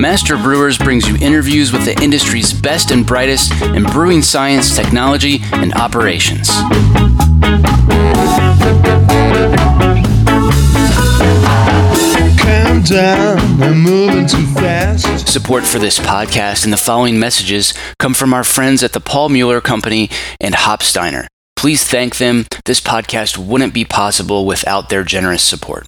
Master Brewers brings you interviews with the industry's best and brightest in brewing science, technology, and operations. down. I'm moving too fast. Support for this podcast and the following messages come from our friends at the Paul Mueller Company and Hopsteiner. Please thank them. This podcast wouldn't be possible without their generous support.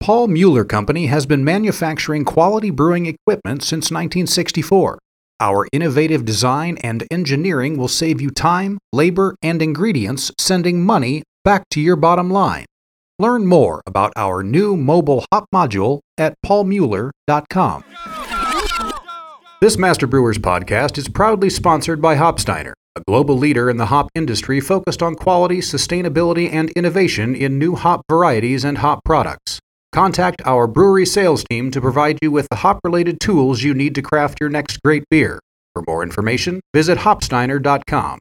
Paul Mueller Company has been manufacturing quality brewing equipment since 1964. Our innovative design and engineering will save you time, labor, and ingredients, sending money back to your bottom line. Learn more about our new mobile hop module at paulmueller.com. This Master Brewers podcast is proudly sponsored by Hopsteiner, a global leader in the hop industry focused on quality, sustainability, and innovation in new hop varieties and hop products. Contact our brewery sales team to provide you with the hop related tools you need to craft your next great beer. For more information, visit hopsteiner.com.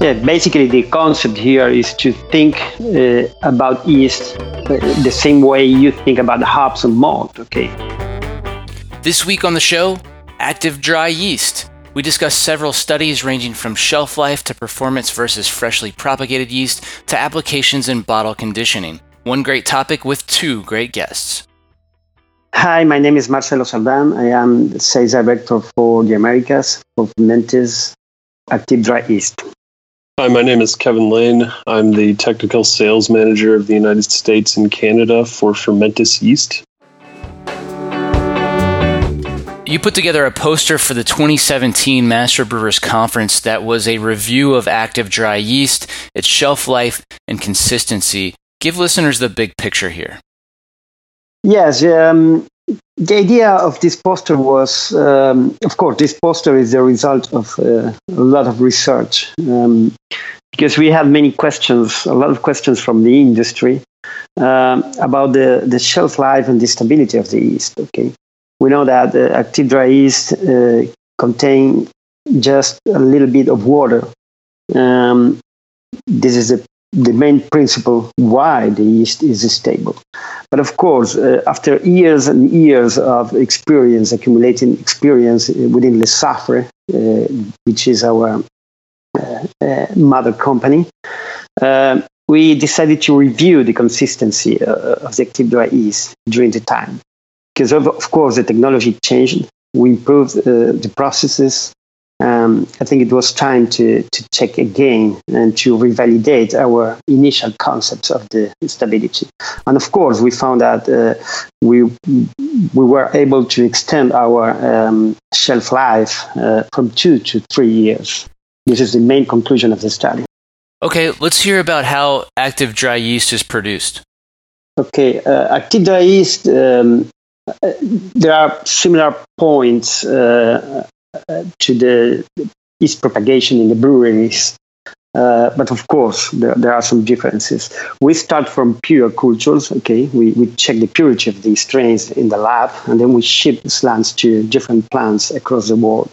Yeah, basically the concept here is to think uh, about yeast uh, the same way you think about hops and malt, okay? This week on the show, active dry yeast. We discuss several studies ranging from shelf life to performance versus freshly propagated yeast to applications in bottle conditioning. One great topic with two great guests. Hi, my name is Marcelo Cerdan. I am sales director for the Americas for Fermentis Active Dry Yeast. Hi, my name is Kevin Lane. I'm the technical sales manager of the United States and Canada for Fermentis Yeast. You put together a poster for the 2017 Master Brewers Conference that was a review of active dry yeast, its shelf life, and consistency. Give listeners the big picture here. Yes, um, the idea of this poster was, um, of course, this poster is the result of uh, a lot of research um, because we had many questions, a lot of questions from the industry um, about the, the shelf life and the stability of the yeast. Okay, we know that uh, active dry yeast uh, contain just a little bit of water. Um, this is the main principle why the yeast is stable. But of course, uh, after years and years of experience, accumulating experience within Lesaffre, uh, which is our uh, uh mother company, uh, we decided to review the consistency uh, of the active dry yeast during the time. Because of, of course the technology changed, we improved the processes, um, I think it was time to, to check again and to revalidate our initial concepts of the stability. And of course, we found that uh, we, we were able to extend our um, shelf life uh, from two to three years. This is the main conclusion of the study. Okay, let's hear about how active dry yeast is produced. Okay, uh, active dry yeast, um, uh, there are similar points uh, to the yeast propagation in the breweries. Uh, but of course, there, there, are some differences. We start from pure cultures. Okay, we, we check the purity of these strains in the lab, and then we ship slants to different plants across the world.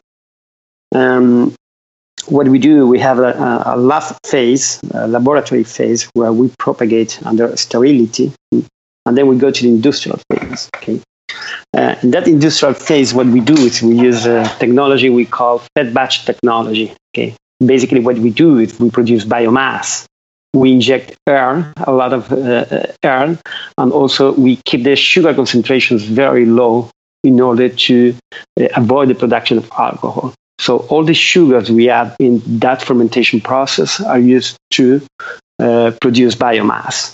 Um, what we do, we have a, a lab phase, a laboratory phase, where we propagate under sterility, and then we go to the industrial phase. Okay, uh, in that industrial phase, what we do is we use a technology we call fed batch technology. Okay, basically what we do is we produce biomass. We inject air, a lot of uh, uh, air, and also we keep the sugar concentrations very low in order to uh, avoid the production of alcohol. So all the sugars we add in that fermentation process are used to uh, produce biomass.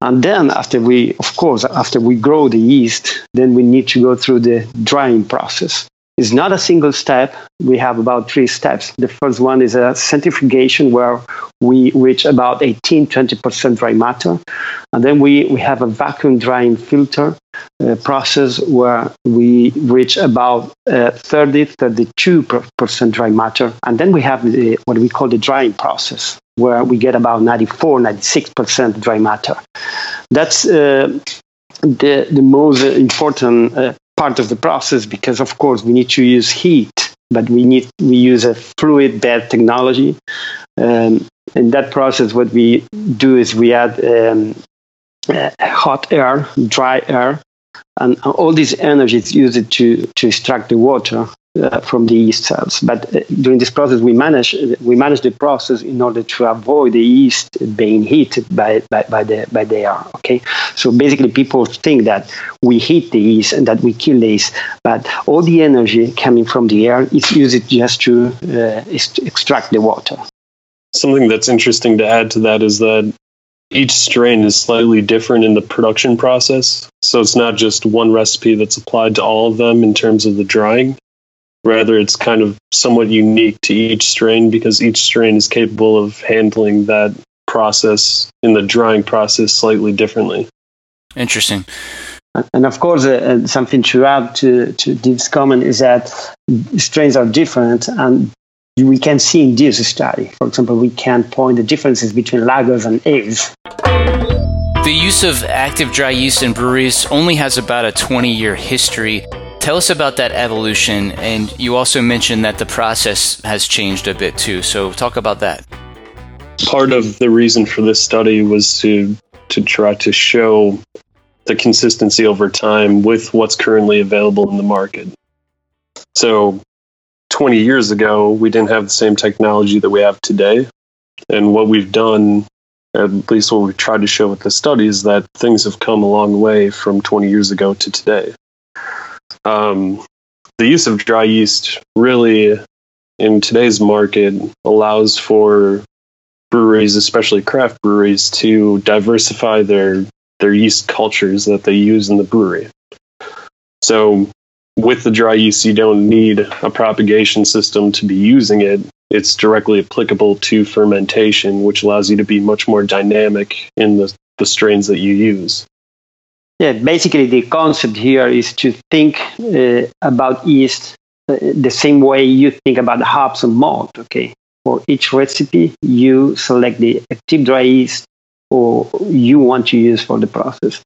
And then after we, of course, after we grow the yeast, then we need to go through the drying process. Is not a single step. We have about three steps. The first one is a centrifugation where we reach about 18, 20% dry matter. And then we, we have a vacuum drying filter uh, process where we reach about uh, 30, 32% dry matter. And then we have the, what we call the drying process where we get about 94, 96% dry matter. That's uh, the, the most important uh, part of the process because, of course, we need to use heat, but we need we use a fluid bed technology. Um, in that process, what we do is we add um, uh, hot air, dry air, and all this energy is used to, to extract the water uh, from the yeast cells. But uh, during this process, we manage we manage the process in order to avoid the yeast being heated by, by, by the by the air. Okay, so basically, people think that we heat the yeast and that we kill the yeast, but all the energy coming from the air is used just to uh, extract the water. Something that's interesting to add to that is that each strain is slightly different in the production process. So it's not just one recipe that's applied to all of them in terms of the drying. Rather, it's kind of somewhat unique to each strain because each strain is capable of handling that process in the drying process slightly differently. Interesting. And of course, uh, something to add to, to this comment is that strains are different and we can see in this study. For example, we can point the differences between lagers and ales. The use of active dry yeast in breweries only has about a 20 year history. Tell us about that evolution, and you also mentioned that the process has changed a bit too. So, talk about that. Part of the reason for this study was to to try to show the consistency over time with what's currently available in the market. So, 20 years ago, we didn't have the same technology that we have today. And what we've done, at least what we've tried to show with the study, is that things have come a long way from 20 years ago to today um, the use of dry yeast really in today's market allows for breweries, especially craft breweries, to diversify their their yeast cultures that they use in the brewery. So with the dry yeast, you don't need a propagation system to be using it. It's directly applicable to fermentation, which allows you to be much more dynamic in the, the strains that you use. Yeah, basically the concept here is to think uh, about yeast uh, the same way you think about hops and malt. Okay, for each recipe, you select the active dry yeast or you want to use for the process.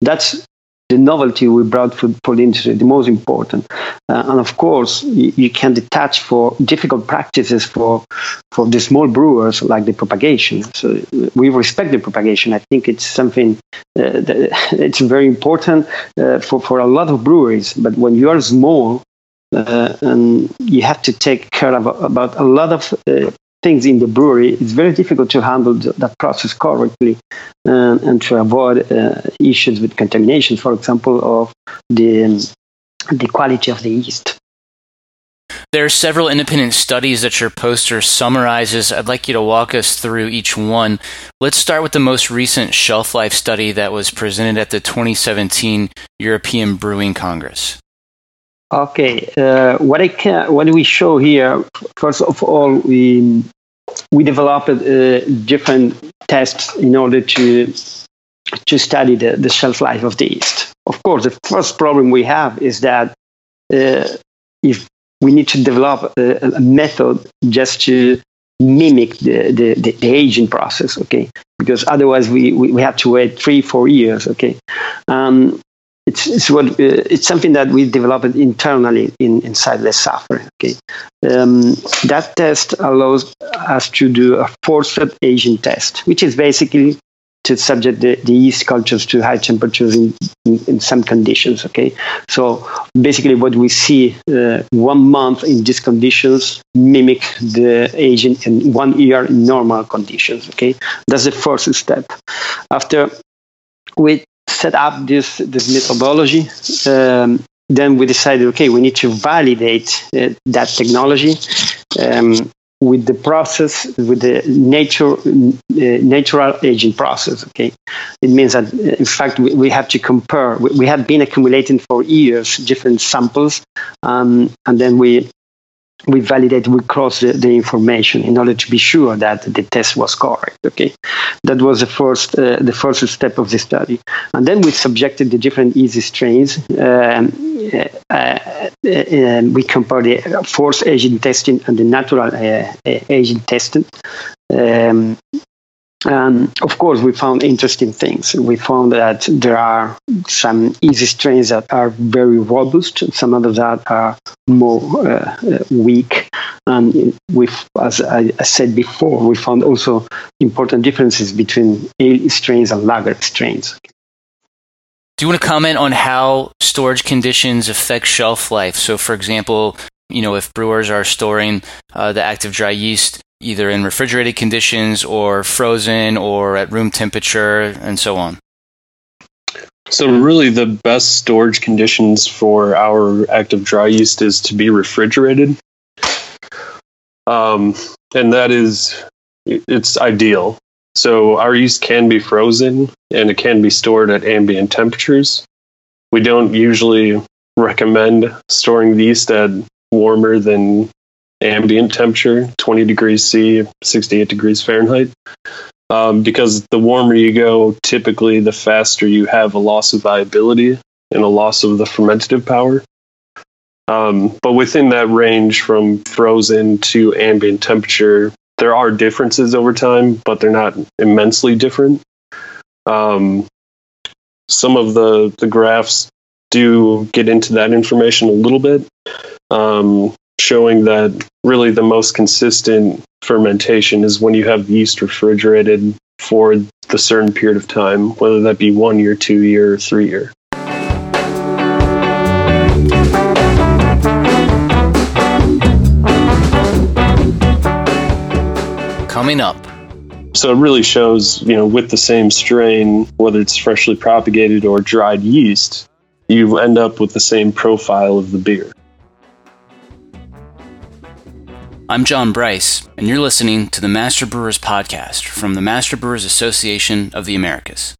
That's the novelty we brought for, for the industry, the most important. Uh, and of course, you, you, can detach for difficult practices for for the small brewers like the propagation. So we respect the propagation. I think it's something uh, that it's very important uh, for for a lot of breweries. But when you are small, uh, and you have to take care of about a lot of uh, things in the brewery, it's very difficult to handle that process correctly and, and to avoid uh, issues with contamination, for example, of the, the quality of the yeast. There are several independent studies that your poster summarizes. I'd like you to walk us through each one. Let's start with the most recent shelf life study that was presented at the 2017 European Brewing Congress. Okay, uh, what I can, what we show here, first of all, we we developed uh, different tests in order to to study the, the shelf life of the yeast. Of course, the first problem we have is that uh, if we need to develop a, a, method just to mimic the, the, the, aging process, okay? Because otherwise we, we, we have to wait three, four years, okay? Um, it's, it's what uh, it's something that we developed internally in, inside Lesaffre. Okay, um, that test allows us to do a forced aging test, which is basically to subject the, the yeast cultures to high temperatures in, in, in, some conditions. Okay, so basically, what we see uh, one month in these conditions mimic the aging in one year in normal conditions. Okay, that's the first step. After we set up this this methodology, um, then we decided, okay, we need to validate uh, that technology um, with the process, with the nature, uh, natural aging process. Okay, it means that in fact we, we have to compare. We, we, have been accumulating for years different samples um, and then we we validate, we cross the, the, information in order to be sure that the test was correct. Okay, that was the first uh, the first step of the study, and then we subjected the different easy strains. Um, uh, uh, we compared the forced agent testing and the natural uh, agent testing. Um, um, of course, we found interesting things. We found that there are some easy strains that are very robust, some others that are more uh, uh weak. And with, as I, said before, we found also important differences between ale strains and lager strains. Do you want to comment on how storage conditions affect shelf life? So, for example, you know, if brewers are storing uh, the active dry yeast either in refrigerated conditions or frozen or at room temperature and so on? So, really, the best storage conditions for our active dry yeast is to be refrigerated. Um, and that is, it's ideal. So, our yeast can be frozen and it can be stored at ambient temperatures. We don't usually recommend storing the yeast at warmer than ambient temperature, 20 degrees C, 68 degrees Fahrenheit. Um, because the warmer you go, typically the faster you have a loss of viability and a loss of the fermentative power. Um, but within that range from frozen to ambient temperature, there are differences over time, but they're not immensely different. Um, some of the, the graphs do get into that information a little bit. Um, showing that really the most consistent fermentation is when you have yeast refrigerated for the certain period of time, whether that be one year, two year, or three year. Coming up. So it really shows, you know, with the same strain, whether it's freshly propagated or dried yeast, you end up with the same profile of the beer. I'm John Bryce, and you're listening to the Master Brewers Podcast from the Master Brewers Association of the Americas.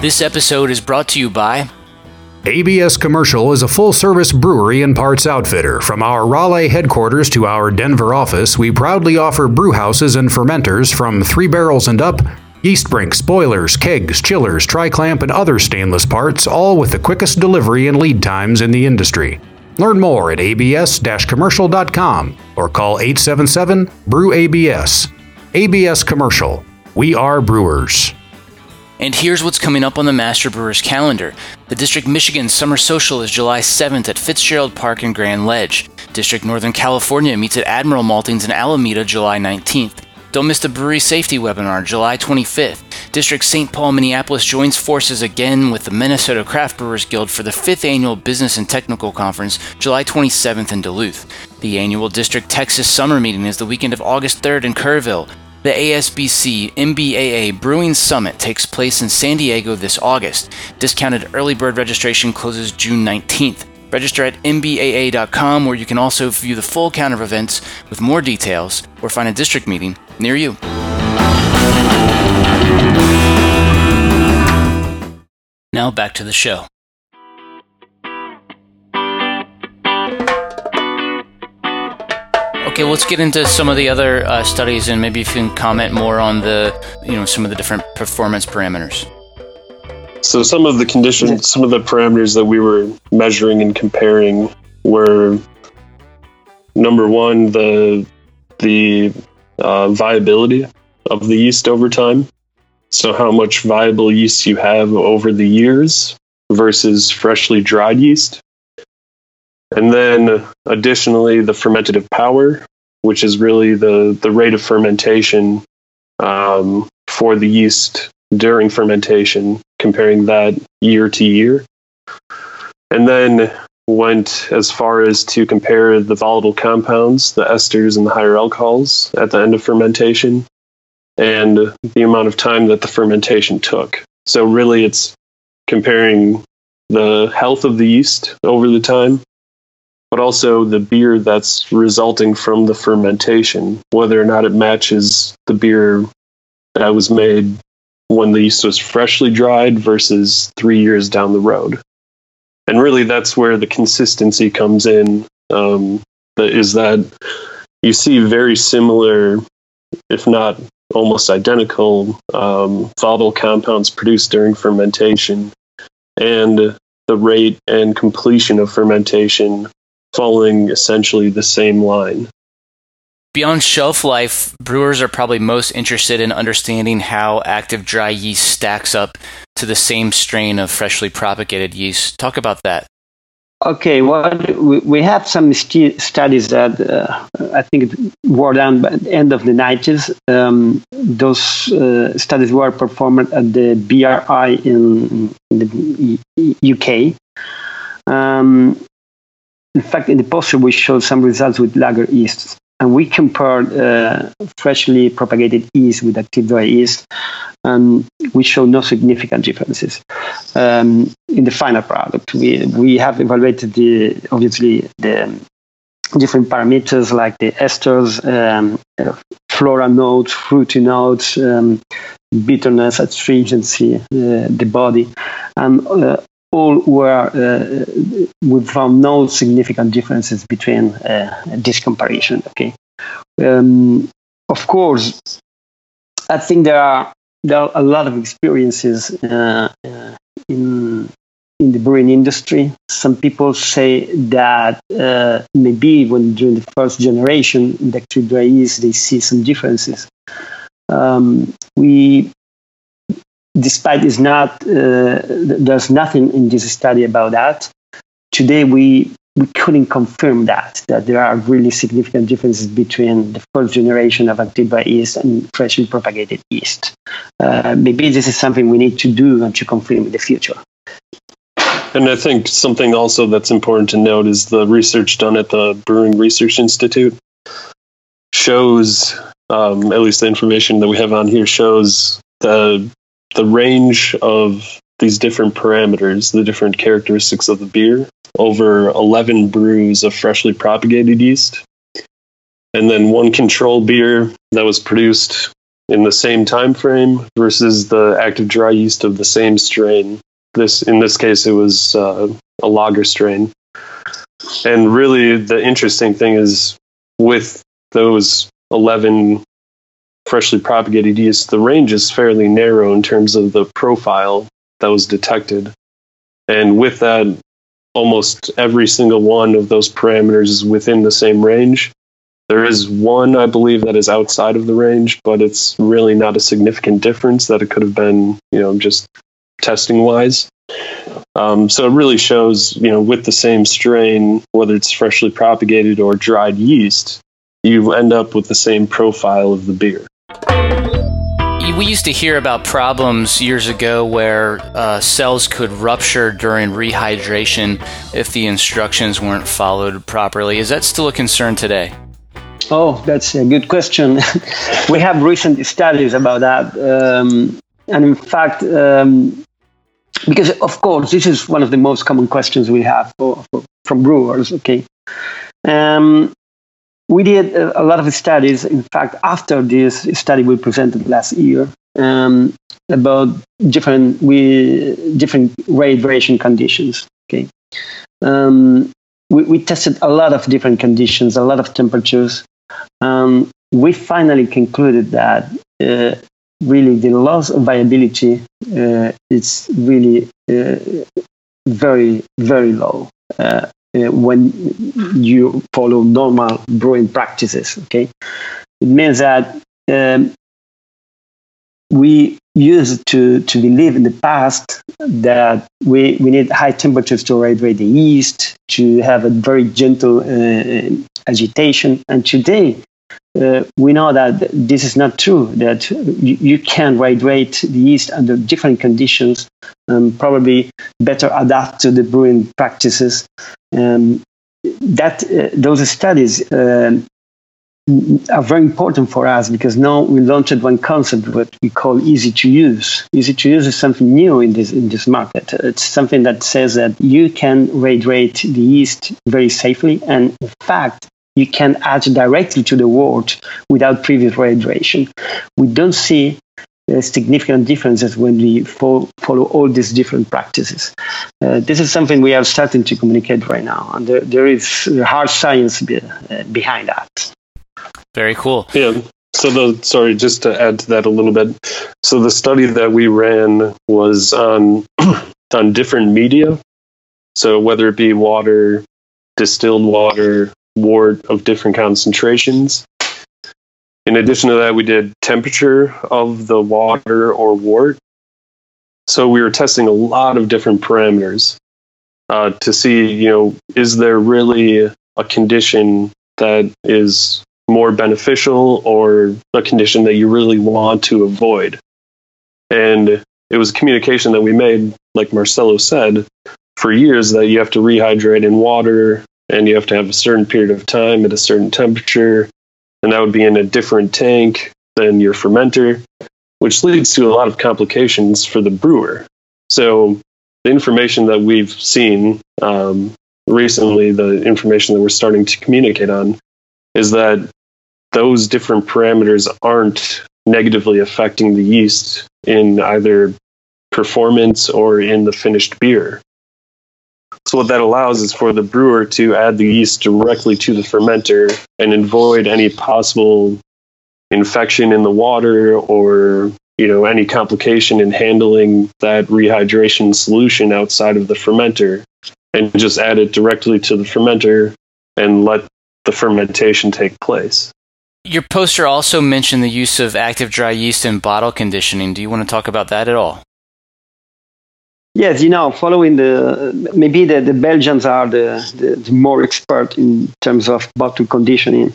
This episode is brought to you by ABS Commercial is a full service brewery and parts outfitter. From our Raleigh headquarters to our Denver office, we proudly offer brewhouses and fermenters from three barrels and up, yeast brinks, boilers, kegs, chillers, tri-clamp, and other stainless parts, all with the quickest delivery and lead times in the industry. Learn more at abs-commercial.com or call 877 brew abs ABS Commercial. We are brewers. And here's what's coming up on the Master Brewers calendar. The District Michigan Summer Social is July 7th at Fitzgerald Park in Grand Ledge. District Northern California meets at Admiral Maltings in Alameda July 19th. Don't miss the brewery safety webinar July 25th. District St. Paul, Minneapolis joins forces again with the Minnesota Craft Brewers Guild for the 5th Annual Business and Technical Conference July 27th in Duluth. The annual District Texas Summer Meeting is the weekend of August 3rd in Kerrville. The ASBC MBAA Brewing Summit takes place in San Diego this August. Discounted early bird registration closes June 19th. Register at mbaa.com where you can also view the full count of events with more details or find a district meeting near you. Now back to the show. Okay, let's get into some of the other uh, studies, and maybe if you can comment more on the, you know, some of the different performance parameters. So some of the conditions, some of the parameters that we were measuring and comparing were number one, the the uh, viability of the yeast over time. So how much viable yeast you have over the years versus freshly dried yeast. And then additionally, the fermentative power, which is really the, the rate of fermentation um, for the yeast during fermentation, comparing that year to year. And then went as far as to compare the volatile compounds, the esters and the higher alcohols at the end of fermentation, and the amount of time that the fermentation took. So, really, it's comparing the health of the yeast over the time but also the beer that's resulting from the fermentation, whether or not it matches the beer that was made when the yeast was freshly dried versus three years down the road. And really, that's where the consistency comes in. Um, is that you see very similar, if not almost identical, um, volatile compounds produced during fermentation, and the rate and completion of fermentation following essentially the same line. Beyond shelf life, brewers are probably most interested in understanding how active dry yeast stacks up to the same strain of freshly propagated yeast. Talk about that. Okay, well, we have some st- studies that uh, I think were done by the end of the 90s. Um, those uh, studies were performed at the BRI in, in the UK. Um, in fact, in the poster, we showed some results with lager yeasts and we compared uh, freshly propagated yeast with active dry yeast, and we show no significant differences um, in the final product. We we have evaluated the obviously the different parameters like the esters, um, floral notes, fruity notes, um, bitterness, astringency, uh, the body, and uh, all were uh, we found no significant differences between uh, this comparison. Okay, um, of course, I think there are there are a lot of experiences uh, uh in in the brewing industry. Some people say that uh, maybe when during the first generation the dry yeast they see some differences. Um, we despite is not uh, there's nothing in this study about that. Today we we couldn't confirm that that there are really significant differences between the first generation of Activa yeast and freshly propagated yeast. Uh, maybe this is something we need to do and to confirm in the future. And I think something also that's important to note is the research done at the Brewing Research Institute shows, um, at least the information that we have on here shows the the range of these different parameters, the different characteristics of the beer, over 11 brews of freshly propagated yeast. And then one control beer that was produced in the same time frame versus the active dry yeast of the same strain. This, in this case, it was uh, a lager strain. And really, the interesting thing is with those 11 freshly propagated yeast, the range is fairly narrow in terms of the profile that was detected. And with that, almost every single one of those parameters is within the same range. There is one, I believe, that is outside of the range, but it's really not a significant difference that it could have been, you know, just testing wise. Um, so it really shows, you know, with the same strain, whether it's freshly propagated or dried yeast, you end up with the same profile of the beer we used to hear about problems years ago where uh, cells could rupture during rehydration if the instructions weren't followed properly. Is that still a concern today? Oh, that's a good question. we have recent studies about that. Um, and in fact, um, because of course, this is one of the most common questions we have for, for, from brewers, okay? Um, we did a lot of studies. In fact, after this study we presented last year um, about different we different rehydration conditions. Okay, um, we, we tested a lot of different conditions, a lot of temperatures. Um, we finally concluded that uh, really the loss of viability uh, is really uh, very very low. Uh, uh, when you follow normal brewing practices. Okay, it means that um, we used to to believe in the past that we we need high temperatures to hydrate the yeast to have a very gentle uh, agitation, and today uh, we know that this is not true, that you, you can hydrate the yeast under different conditions, um, probably better adapt to the brewing practices. Um, that uh, Those studies uh, are very important for us because now we launched one concept what we call easy to use. Easy to use is something new in this in this market. It's something that says that you can rehydrate the yeast very safely, and in fact, you can add directly to the wort without previous rehydration. We don't see uh, significant differences when we fo- follow all these different practices. Uh, this is something we are starting to communicate right now, and there, there is hard science be, uh, behind that. Very cool. Yeah. So the sorry, just to add to that a little bit. So the study that we ran was on on different media. So whether it be water, distilled water, wort of different concentrations. In addition to that, we did temperature of the water or wort. So we were testing a lot of different parameters uh, to see, you know, is there really a condition that is more beneficial or a condition that you really want to avoid. And it was communication that we made, like Marcelo said, for years that you have to rehydrate in water and you have to have a certain period of time at a certain temperature. And that would be in a different tank than your fermenter, which leads to a lot of complications for the brewer. So, the information that we've seen um, recently, the information that we're starting to communicate on, is that those different parameters aren't negatively affecting the yeast in either performance or in the finished beer. So, what that allows is for the brewer to add the yeast directly to the fermenter and avoid any possible infection in the water or you know any complication in handling that rehydration solution outside of the fermenter and just add it directly to the fermenter and let the fermentation take place. Your poster also mentioned the use of active dry yeast in bottle conditioning. Do you want to talk about that at all? Yes, you know, following the maybe the, the Belgians are the, the, the more expert in terms of bottle conditioning.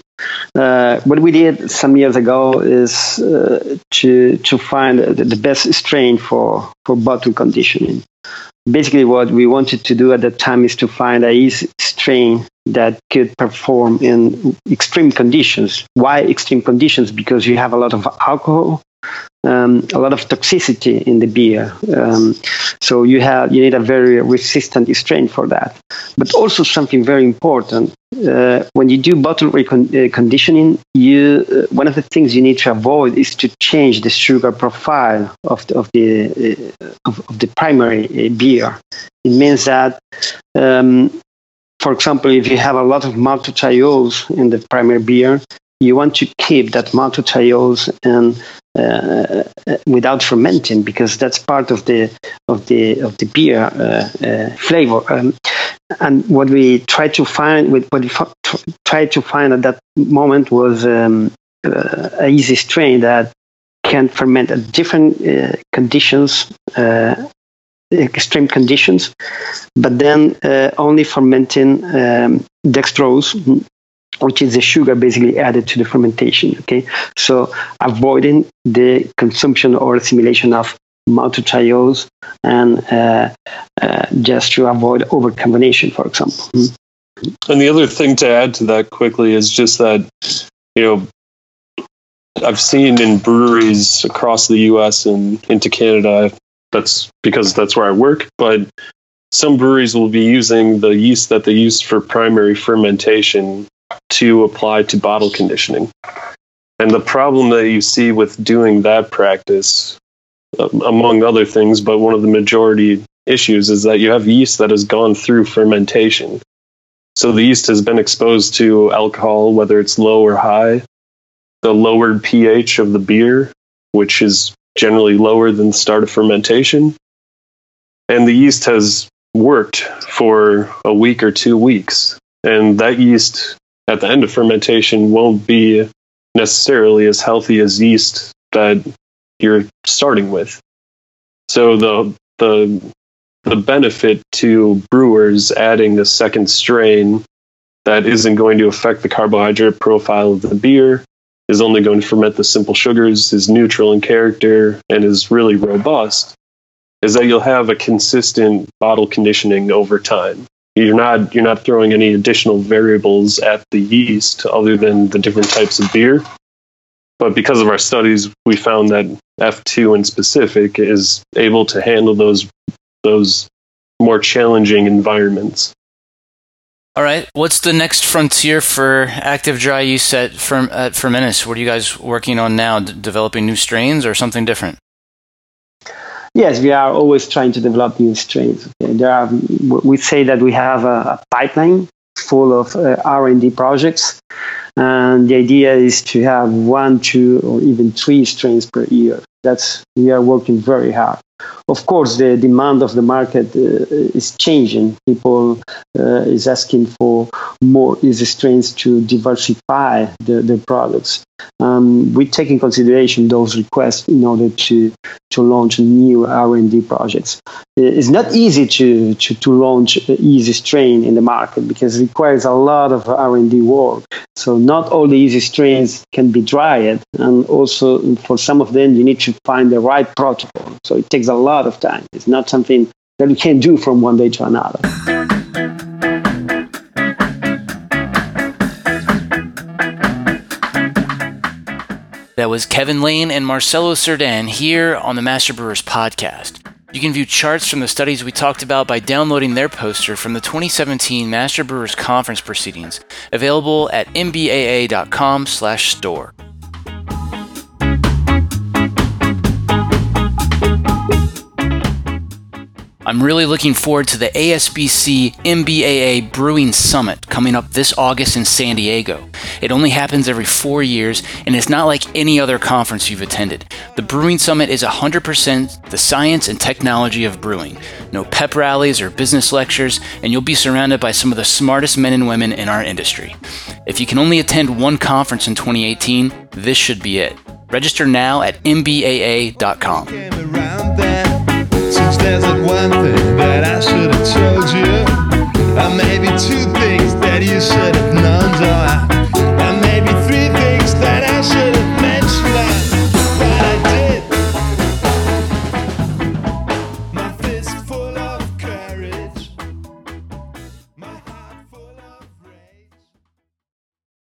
Uh, what we did some years ago is uh, to to find the, the best strain for for bottle conditioning. Basically, what we wanted to do at that time is to find a strain that could perform in extreme conditions. Why extreme conditions? Because you have a lot of alcohol, um, a lot of toxicity in the beer. Um, so you have you need a very resistant strain for that. But also something very important uh, when you do bottle uh, you uh, one of the things you need to avoid is to change the sugar profile of the of the, uh, of, of, the primary uh, beer. It means that um, for example, if you have a lot of maltodextrose in the primary beer, you want to keep that maltodextrose and uh, without fermenting because that's part of the of the of the beer uh, uh, flavor. Um, and what we tried to find, with what we tried to find at that moment was um, uh, easy strain that can ferment at different uh, conditions extreme conditions, but then uh, only fermenting um, dextrose, which is the sugar basically added to the fermentation. Okay, so avoiding the consumption or assimilation of maltodextrose and uh, uh, just to avoid overcarbonation, for example. Mm-hmm. And the other thing to add to that quickly is just that you know I've seen in breweries across the U.S. and into Canada that's because that's where I work. But some breweries will be using the yeast that they use for primary fermentation to apply to bottle conditioning. And the problem that you see with doing that practice, uh, among other things, but one of the majority issues is that you have yeast that has gone through fermentation. So the yeast has been exposed to alcohol, whether it's low or high, the lowered pH of the beer, which is generally lower than the start of fermentation. And the yeast has worked for a week or two weeks. And that yeast at the end of fermentation won't be necessarily as healthy as yeast that you're starting with. So the the the benefit to brewers adding a second strain that isn't going to affect the carbohydrate profile of the beer is only going to ferment the simple sugars, is neutral in character, and is really robust, is that you'll have a consistent bottle conditioning over time. You're not you're not throwing any additional variables at the yeast other than the different types of beer. But because of our studies, we found that F2 in specific is able to handle those those more challenging environments. All right, what's the next frontier for active dry yeast at, Ferm- at Fermentis? What are you guys working on now? D- developing new strains or something different? Yes, we are always trying to develop new strains. There are, we say that we have a, a pipeline full of uh, R&D projects, and the idea is to have one, two, or even three strains per year. That's we are working very hard of course, the demand of the market uh, is changing. People uh, is asking for more easy strains to diversify the, the products. Um, we take in consideration those requests in order to to launch new R&D projects. It's not easy to, to, to launch easy strain in the market because it requires a lot of R&D work. So not all the easy strains can be dried, and also for some of them you need to find the right protocol. So it takes a lot of time. It's not something that we can do from one day to another. That was Kevin Lane and Marcelo Cerdan here on the Master Brewers podcast. You can view charts from the studies we talked about by downloading their poster from the 2017 Master Brewers Conference proceedings, available at mbaa.com/store. I'm really looking forward to the ASBC MBAA Brewing Summit coming up this August in San Diego. It only happens every four years, and it's not like any other conference you've attended. The Brewing Summit is 100% the science and technology of brewing. No pep rallies or business lectures, and you'll be surrounded by some of the smartest men and women in our industry. If you can only attend one conference in 2018, this should be it. Register now at mbaa.com there's like one thing that I should have told you. Or maybe two things that you should have known. So I